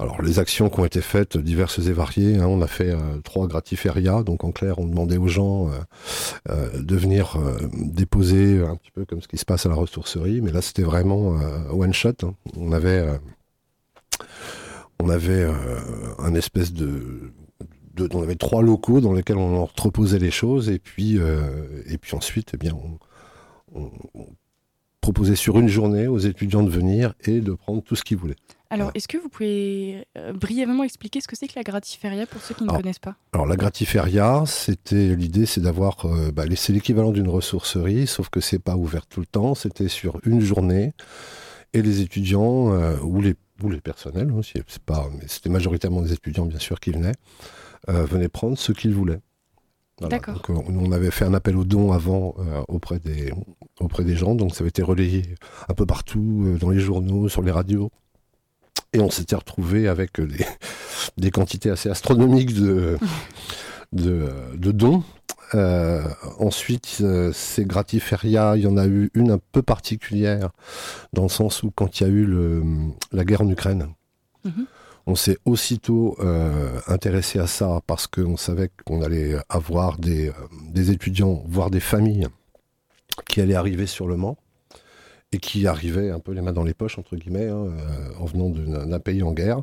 alors, les actions qui ont été faites, diverses et variées, hein, on a fait euh, trois gratiférias. Donc, en clair, on demandait aux gens euh, euh, de venir déposer un petit peu comme ce qui se passe à la ressourcerie. Mais là, c'était vraiment one shot. hein. On avait, un espèce de, on avait trois locaux dans lesquels on entreposait les choses. Et puis, ensuite, eh bien, on proposait sur une journée aux étudiants de venir et de prendre tout ce qu'ils voulaient. Alors, est-ce que vous pouvez euh, brièvement expliquer ce que c'est que la gratiféria pour ceux qui ne Alors, connaissent pas? Alors la gratiféria, c'était l'idée, c'est d'avoir, euh, bah, c'est l'équivalent d'une ressourcerie, sauf que c'est pas ouvert tout le temps. C'était sur une journée et les étudiants euh, ou les ou les personnels aussi, c'est pas, mais c'était majoritairement des étudiants bien sûr qui venaient, venaient prendre ce qu'ils voulaient. Voilà. D'accord. Donc, on avait fait un appel aux dons avant euh, auprès des auprès des gens, donc ça avait été relayé un peu partout euh, dans les journaux, sur les radios. Et on s'était retrouvé avec des, [laughs] des quantités assez astronomiques de, de, de dons. Euh, ensuite, euh, ces gratiférias, il y en a eu une un peu particulière, dans le sens où quand il y a eu le, la guerre en Ukraine, Mhm. on s'est aussitôt euh, intéressé à ça parce qu'on savait qu'on allait avoir des, des étudiants, voire des familles qui allaient arriver sur le Mans et qui arrivaient un peu les mains dans les poches, entre guillemets, hein, euh, en venant d'un pays en guerre.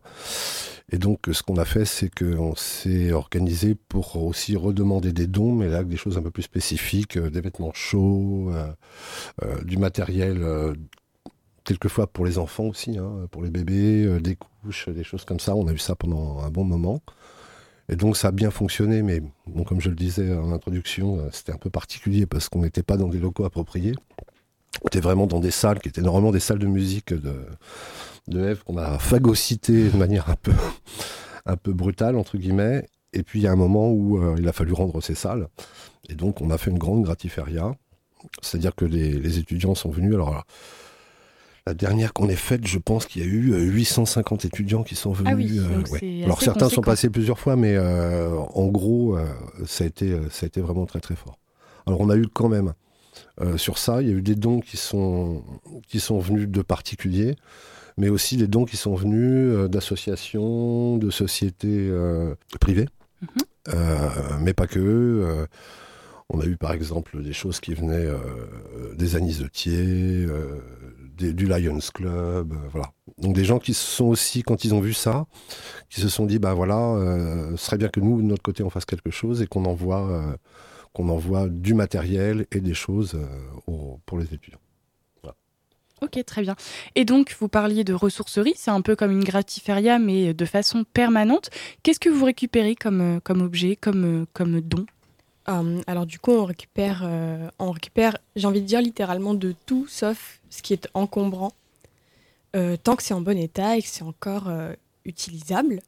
Et donc, ce qu'on a fait, c'est qu'on s'est organisé pour aussi redemander des dons, mais là, des choses un peu plus spécifiques, euh, des vêtements chauds, euh, du matériel, quelquefois pour les enfants aussi, hein, pour les bébés, des couches, des choses comme ça. On a eu ça pendant un bon moment. Et donc, ça a bien fonctionné, mais comme je le disais en introduction, c'était un peu particulier parce qu'on n'était pas dans des locaux appropriés. On était vraiment dans des salles qui étaient normalement des salles de musique de, de Eve qu'on a phagocyté de manière un peu, un peu brutale, entre guillemets. Et puis il y a un moment où euh, il a fallu rendre ces salles. Et donc on a fait une grande gratiféria. C'est-à-dire que les, les étudiants sont venus. Alors la- dernière qu'on ait faite, je pense qu'il y a eu euh, 850 étudiants qui sont venus. Ah oui, euh, ouais. Alors certains sont passés plusieurs fois, mais euh, en gros, euh, ça, a été, euh, ça a été vraiment très très fort. Alors on a eu quand même euh, sur ça, il y a eu des dons qui sont, qui sont venus de particuliers, mais aussi des dons qui sont venus euh, d'associations, de sociétés euh, privées, Euh, mais pas que. on a eu par exemple des choses qui venaient des Anis de Thiers, euh, des- du Lions Club, voilà. Donc des gens qui se sont aussi, quand ils ont vu ça, qui se sont dit, bah voilà, ce serait bien que nous, de notre côté, on fasse quelque chose et qu'on envoie, qu'on envoie du matériel et des choses euh, au- pour les étudiants. Ok, très bien. Et donc, vous parliez de ressourcerie, c'est un peu comme une gratiféria, mais de façon permanente. Qu'est-ce que vous récupérez comme, euh, comme objet, comme, euh, comme don? Euh, alors du coup, on récupère, euh, on récupère, j'ai envie de dire littéralement de tout, sauf ce qui est encombrant. Euh, tant que c'est en bon état et que c'est encore euh, utilisable,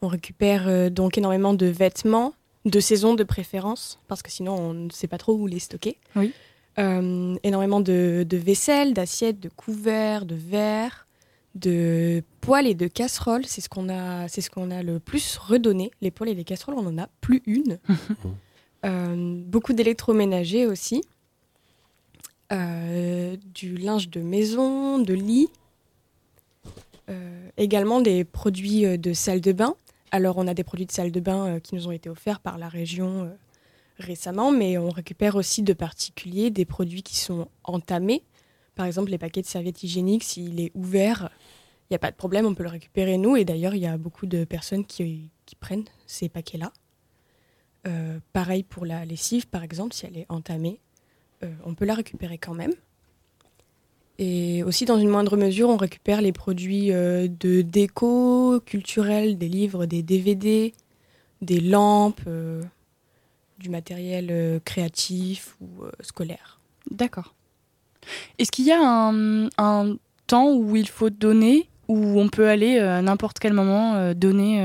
on récupère euh, donc énormément de vêtements, de saison de préférence, parce que sinon on ne sait pas trop où les stocker. Oui. Euh, énormément de, de vaisselle, d'assiettes, de couverts, de verres, de poêles et de casseroles. C'est ce qu'on a, c'est ce qu'on a le plus redonné. Les poêles et les casseroles, on n'en a plus une. [laughs] Euh, beaucoup d'électroménager aussi. Euh, du linge de maison, de lit. Euh, également des produits de salle de bain. Alors on a des produits de salle de bain euh, qui nous ont été offerts par la région euh, récemment, mais on récupère aussi de particuliers des produits qui sont entamés. Par exemple, les paquets de serviettes hygiéniques, s'il est ouvert, il n'y a pas de problème, on peut le récupérer nous. Et d'ailleurs, il y a beaucoup de personnes qui, prennent ces paquets-là. Euh, pareil pour la lessive, par exemple, si elle est entamée, on peut la récupérer quand même. Et aussi, dans une moindre mesure, on récupère les produits euh, de déco culturelle, des livres, des DVD, des lampes, euh, du matériel euh, créatif ou euh, scolaire. D'accord. Est-ce qu'il y a un, un temps où il faut donner, où on peut aller à n'importe quel moment donner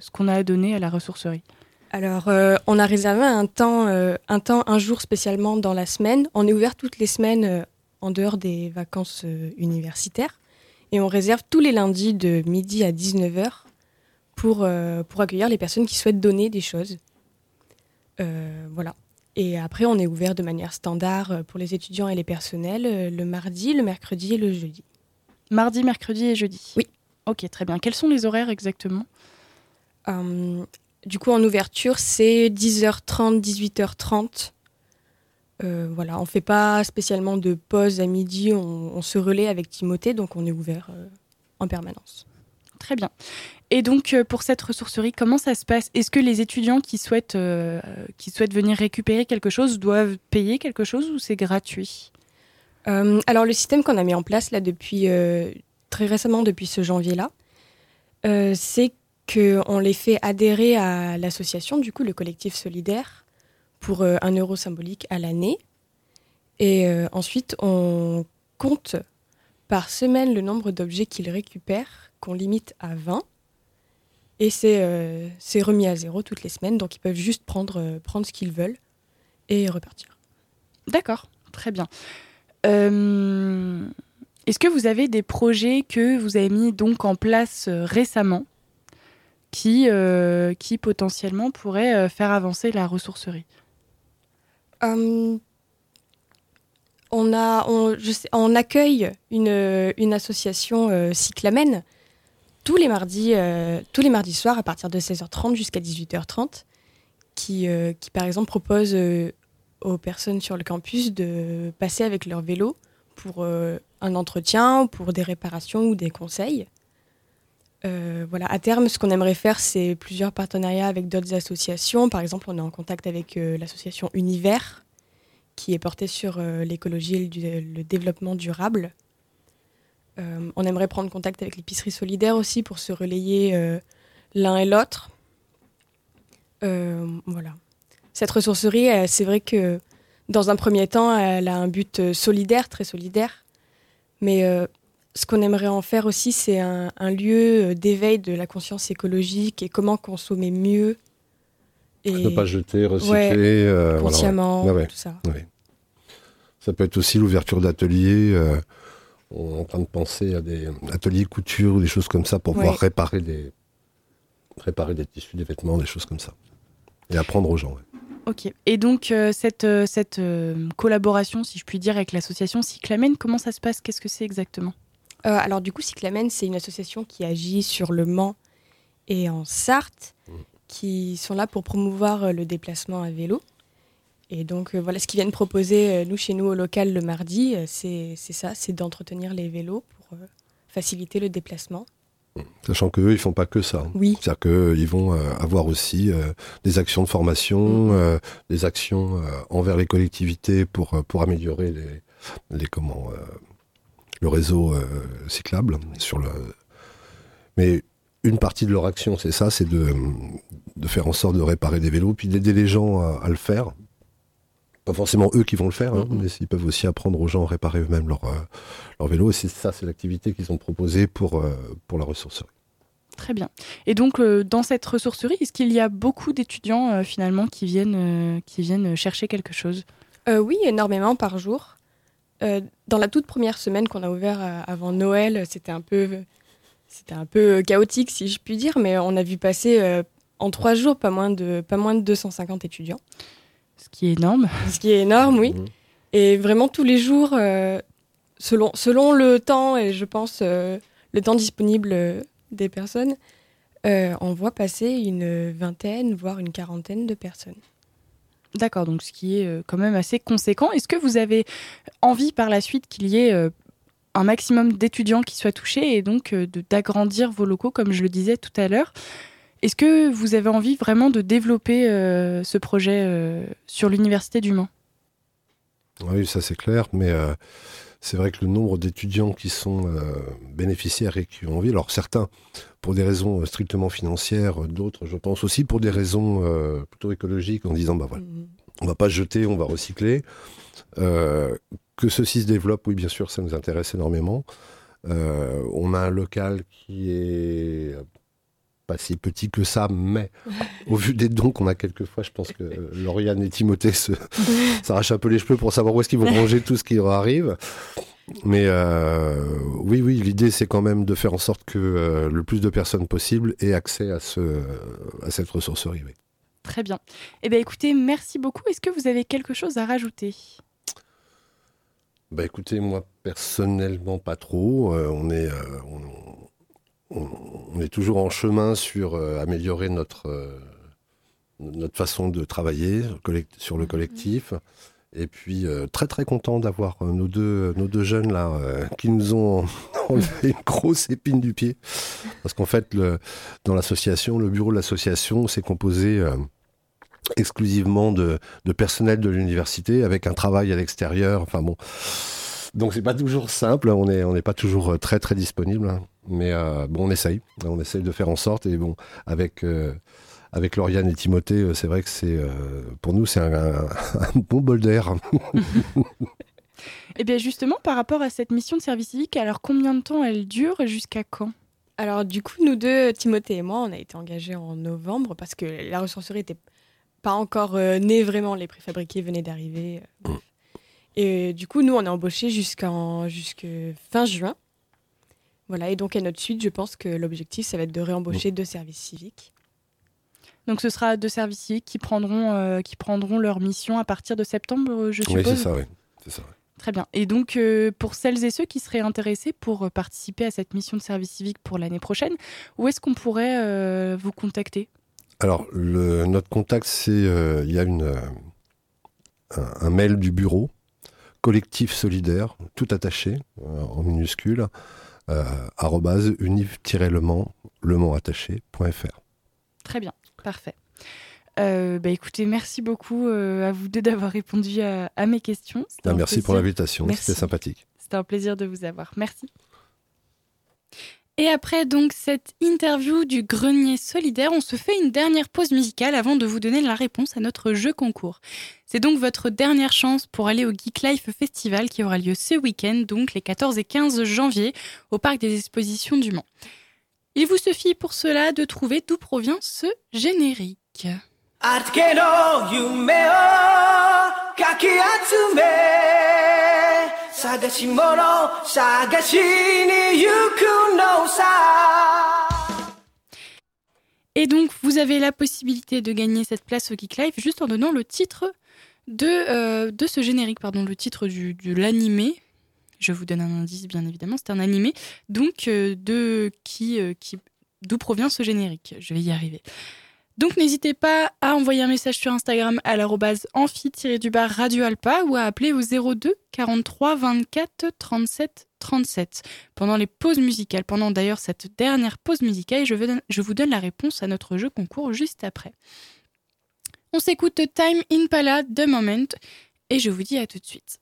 ce qu'on a à donner à la ressourcerie? Alors, on a réservé un temps, un temps, un jour spécialement dans la semaine. On est ouvert toutes les semaines en dehors des vacances euh, universitaires. Et on réserve tous les lundis de midi à 19h pour, euh, pour accueillir les personnes qui souhaitent donner des choses. Euh, voilà. Et après, on est ouvert de manière standard pour les étudiants et les personnels le mardi, le mercredi et le jeudi. Mardi, mercredi et jeudi Oui. Ok, très bien. Quels sont les horaires exactement? Euh, du coup, en ouverture, c'est 10h30, 18h30. Euh, voilà, on fait pas spécialement de pause à midi, on, on se relaie avec Timothée, donc on est ouvert euh, en permanence. Très bien. Et donc, euh, pour cette ressourcerie, comment ça se passe? Est-ce que les étudiants qui souhaitent, euh, qui souhaitent venir récupérer quelque chose doivent payer quelque chose ou c'est gratuit? Alors, le système qu'on a mis en place là depuis très récemment, depuis ce janvier-là, c'est qu'on les fait adhérer à l'association, du coup, le collectif solidaire, pour euh, un euro symbolique à l'année. Et euh, ensuite, on compte par semaine le nombre d'objets qu'ils récupèrent, qu'on limite à 20. Et c'est euh, c'est remis à zéro toutes les semaines, donc ils peuvent juste prendre, prendre ce qu'ils veulent et repartir. D'accord, très bien. Est-ce que vous avez des projets que vous avez mis donc en place récemment qui, qui potentiellement pourraient faire avancer la ressourcerie? Hum, on, accueille une, association euh, cyclamène tous les, mardis, euh, mardis soirs à partir de 16h30 jusqu'à 18h30 qui, euh, qui par exemple propose euh, aux personnes sur le campus de passer avec leur vélo pour euh, un entretien, pour des réparations ou des conseils. Euh, voilà, à terme, ce qu'on aimerait faire, c'est plusieurs partenariats avec d'autres associations. Par exemple, on est en contact avec euh, l'association Univers, qui est portée sur euh, l'écologie et le, le développement durable. On aimerait prendre contact avec l'épicerie solidaire aussi pour se relayer l'un et l'autre. Voilà. Cette ressourcerie, c'est vrai que dans un premier temps, elle a un but solidaire, très solidaire. Mais ce qu'on aimerait en faire aussi, c'est un, un lieu euh, d'éveil de la conscience écologique et comment consommer mieux. Et Ne pas jeter, recycler. Ouais, euh, voilà, ouais. consciemment, ouais. tout ça. Ouais. Ça peut être aussi l'ouverture d'ateliers. euh, on est en train de penser à des ateliers couture ou des choses comme ça pour pouvoir réparer des, réparer des tissus, des vêtements, des choses comme ça. Et apprendre aux gens. ouais. Ok. Et donc, euh, cette, euh, cette euh, collaboration, si je puis dire, avec l'association Cyclamen, comment ça se passe? Qu'est-ce que c'est exactement? Euh, alors du coup, Cyclamen, c'est une association qui agit sur le Mans et en Sarthe, qui sont là pour promouvoir euh, le déplacement à vélo. Et donc euh, voilà, ce qu'ils viennent proposer, nous, chez nous, au local, le mardi, c'est ça, c'est d'entretenir les vélos pour faciliter le déplacement. Sachant qu'eux, ils font pas que ça. Oui. C'est-à-dire qu'ils vont euh, avoir aussi euh, des actions de formation, euh, des actions envers les collectivités pour, pour améliorer les, les comment, le réseau euh, cyclable. Sur le... Mais une partie de leur action, c'est ça, c'est de, de faire en sorte de réparer des vélos, puis d'aider les gens à, à le faire. Pas forcément eux qui vont le faire, hein, mais ils peuvent aussi apprendre aux gens à réparer eux-mêmes leur, euh, leur vélo. Et c'est ça, c'est l'activité qu'ils ont proposée pour, euh, pour la ressourcerie. Très bien. Et donc, euh, dans cette ressourcerie, est-ce qu'il y a beaucoup d'étudiants euh, finalement qui viennent, euh, qui viennent chercher quelque chose? Euh, oui, énormément par jour. Euh, dans la toute première semaine qu'on a ouvert euh, avant Noël, c'était un peu, c'était un peu chaotique si je puis dire, mais on a vu passer euh, en trois jours pas moins de, pas moins de 250 étudiants. Ce qui est énorme. Ce qui est énorme, oui. Et vraiment tous les jours, euh, selon, selon le temps et je pense euh, le temps disponible euh, des personnes, euh, on voit passer une vingtaine, voire une quarantaine de personnes. D'accord, donc ce qui est euh, quand même assez conséquent. Est-ce que vous avez envie par la suite qu'il y ait euh, un maximum d'étudiants qui soient touchés et donc euh, d'agrandir vos locaux, comme je le disais tout à l'heure? Est-ce que vous avez envie vraiment de développer ce projet sur l'Université du Mans? Oui, ça c'est clair, mais c'est vrai que le nombre d'étudiants qui sont euh, bénéficiaires et qui ont envie, alors certains pour des raisons euh, strictement financières, euh, d'autres je pense aussi pour des raisons plutôt écologiques en disant bah voilà, on va pas jeter, on va recycler. Euh, que ceci se développe, oui bien sûr, ça nous intéresse énormément. Euh, on a un local qui est pas si petit que ça, mais au vu des dons qu'on a quelquefois, je pense que Lauriane et Timothée se- [laughs] s'arrachent un peu les cheveux pour savoir où est-ce qu'ils vont ranger tout ce qui leur arrive. Mais euh, oui, oui, l'idée c'est quand même de faire en sorte que euh, le plus de personnes possible aient accès à, ce, à cette ressourcerie. oui. Très bien. Eh bien écoutez, merci beaucoup. Est-ce que vous avez quelque chose à rajouter? Bah écoutez, moi personnellement pas trop. Euh, on est euh, on, on- on est toujours en chemin sur euh, améliorer notre euh, notre façon de travailler sur le collectif. Et puis euh, très très content d'avoir euh, nos deux nos deux jeunes là euh, qui nous ont [laughs] enlevé une grosse épine du pied parce qu'en fait le, dans l'association le bureau de l'association c'est composé exclusivement de, de personnel de l'université avec un travail à l'extérieur. Enfin bon, donc c'est pas toujours simple. On est on n'est pas toujours très très disponible, hein. Mais euh, bon on essaye. On essaye de faire en sorte et bon avec euh, avec Lauriane et Timothée, euh, c'est vrai que c'est euh, pour nous c'est un, un- un bon bol d'air. [laughs] Eh bien justement, par rapport à cette mission de service civique, alors combien de temps elle dure et jusqu'à quand? Alors du coup, nous deux, Timothée et moi, on a été engagés en novembre parce que la ressourcerie était pas encore euh, née vraiment, les préfabriqués venaient d'arriver. euh, bref. Et du coup, nous, on est embauchés jusqu'en jusque fin juin. Voilà, et donc à notre suite, je pense que l'objectif, ça va être de réembaucher deux services civiques. Donc ce sera deux services civiques qui prendront, euh, qui prendront leur mission à partir de septembre, euh, je Oui, suppose. c'est ça, oui. C'est ça. Très bien. Et donc, euh, pour celles et ceux qui seraient intéressés pour participer à cette mission de service civique pour l'année prochaine, où est-ce qu'on pourrait euh, vous contacter? Alors, le, notre contact, c'est. euh, Il y a une, euh, un, un mail du bureau, collectif solidaire, tout attaché, euh, en minuscule, euh, univ-lemans, le mans attaché.fr. Très bien, parfait. Euh, bah écoutez, merci beaucoup euh, à vous deux d'avoir répondu à, à mes questions. Ah, merci pour l'invitation, c'était sympathique. C'était un plaisir de vous avoir. Merci. Et après donc cette interview du grenier solidaire, on se fait une dernière pause musicale avant de vous donner la réponse à notre jeu concours. C'est donc votre dernière chance pour aller au Geek Life Festival qui aura lieu ce week-end, donc les 14 et 15 janvier, au Parc des Expositions du Mans. Il vous suffit pour cela de trouver d'où provient ce générique. あるけの夢をかき集め探し物探しに行くのさ Et donc, vous avez la possibilité de gagner cette place au Geek Live juste en donnant le titre de, euh, de ce générique, pardon, le titre du, de l'animé. Je vous donne un indice, bien évidemment, c'est un animé. Donc, euh, de qui, euh, qui, d'où provient ce générique Je vais y arriver. Donc, n'hésitez pas à envoyer un message sur Instagram à l'arrobase amphi-du-bar Radio Alpa ou à appeler au 02 43 24 37 37 pendant les pauses musicales. Pendant d'ailleurs cette dernière pause musicale, je, vous donne la réponse à notre jeu concours juste après. On s'écoute Time Impala The Moment et je vous dis à tout de suite.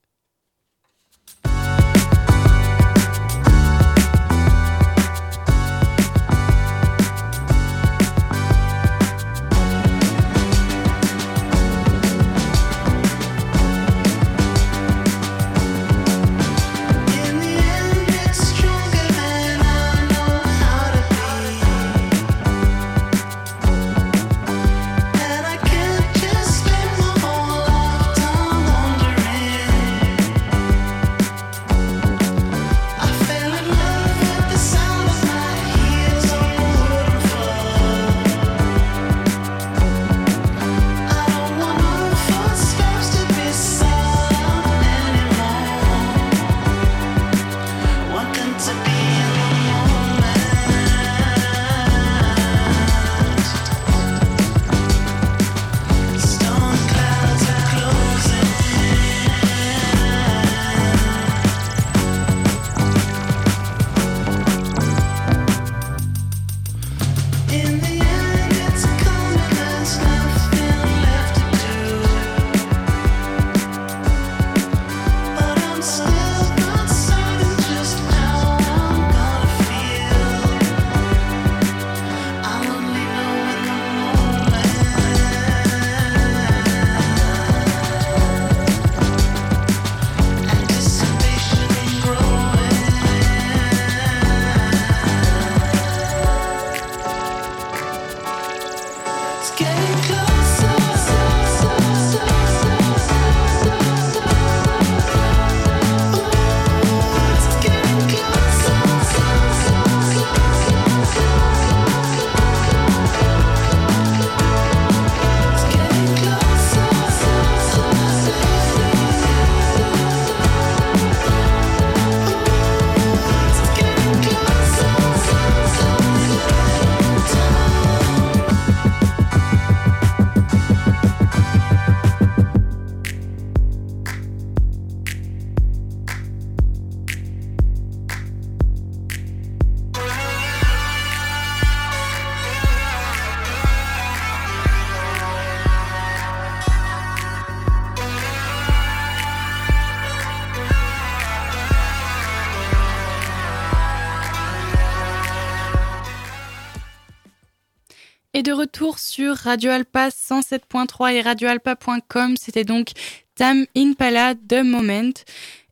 Sur Radio Alpa 107.3 et radioalpa.com, c'était donc Tam Impala The Moment.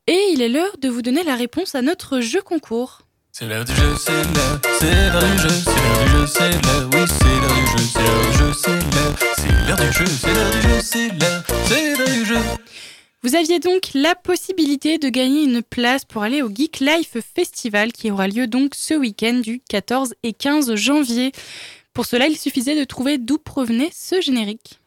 Et il est l'heure de vous donner la réponse à notre jeu concours. C'est l'heure du jeu, c'est l'heure, c'est l'heure du jeu, c'est l'heure du jeu, c'est l'heure, oui, c'est l'heure du jeu, c'est l'heure du jeu, c'est l'heure, c'est l'heure du jeu, c'est l'heure du jeu, c'est l'heure, c'est l'heure du jeu. Vous aviez donc la possibilité de gagner une place pour aller au Geek Life Festival qui aura lieu donc ce week-end du 14 et 15 janvier. Pour cela, il suffisait de trouver d'où provenait ce générique.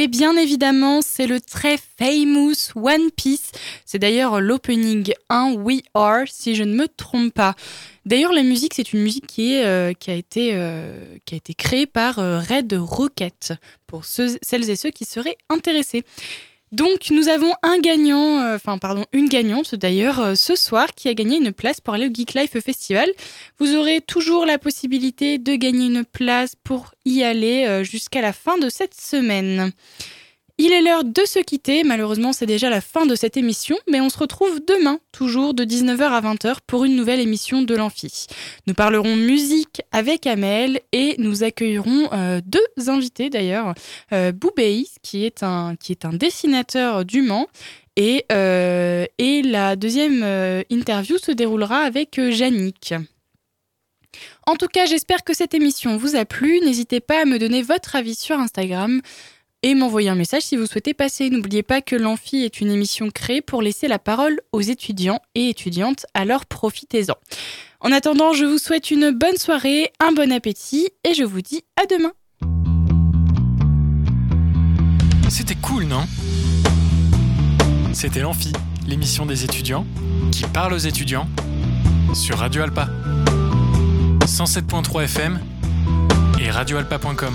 Et bien évidemment, c'est le très famous One Piece. C'est d'ailleurs l'opening 1 We Are, si je ne me trompe pas. D'ailleurs, la musique, c'est une musique qui, euh, qui, a été, euh, a été créée par euh, Red Rocket, pour celles et ceux qui seraient intéressés. Donc, nous avons un gagnant, euh, enfin, pardon, une gagnante d'ailleurs, euh, ce soir, qui a gagné une place pour aller au Geek Life Festival. Vous aurez toujours la possibilité de gagner une place pour y aller euh, jusqu'à la fin de cette semaine. Il est l'heure de se quitter. Malheureusement, c'est déjà la fin de cette émission, mais on se retrouve demain, toujours de 19h à 20h, pour une nouvelle émission de l'Amphi. Nous parlerons musique avec Amel et nous accueillerons euh, deux invités d'ailleurs. Euh, qui est un, dessinateur du Mans, et, euh, et la deuxième euh, interview se déroulera avec Yannick. En tout cas, j'espère que cette émission vous a plu. N'hésitez pas à me donner votre avis sur Instagram et m'envoyer un message si vous souhaitez passer. N'oubliez pas que l'Amphi est une émission créée pour laisser la parole aux étudiants et étudiantes, alors profitez-en. En attendant, je vous souhaite une bonne soirée, un bon appétit et je vous dis à demain. C'était cool, non? C'était l'Amphi, l'émission des étudiants qui parle aux étudiants sur Radio Alpa. 107.3 FM et radioalpa.com.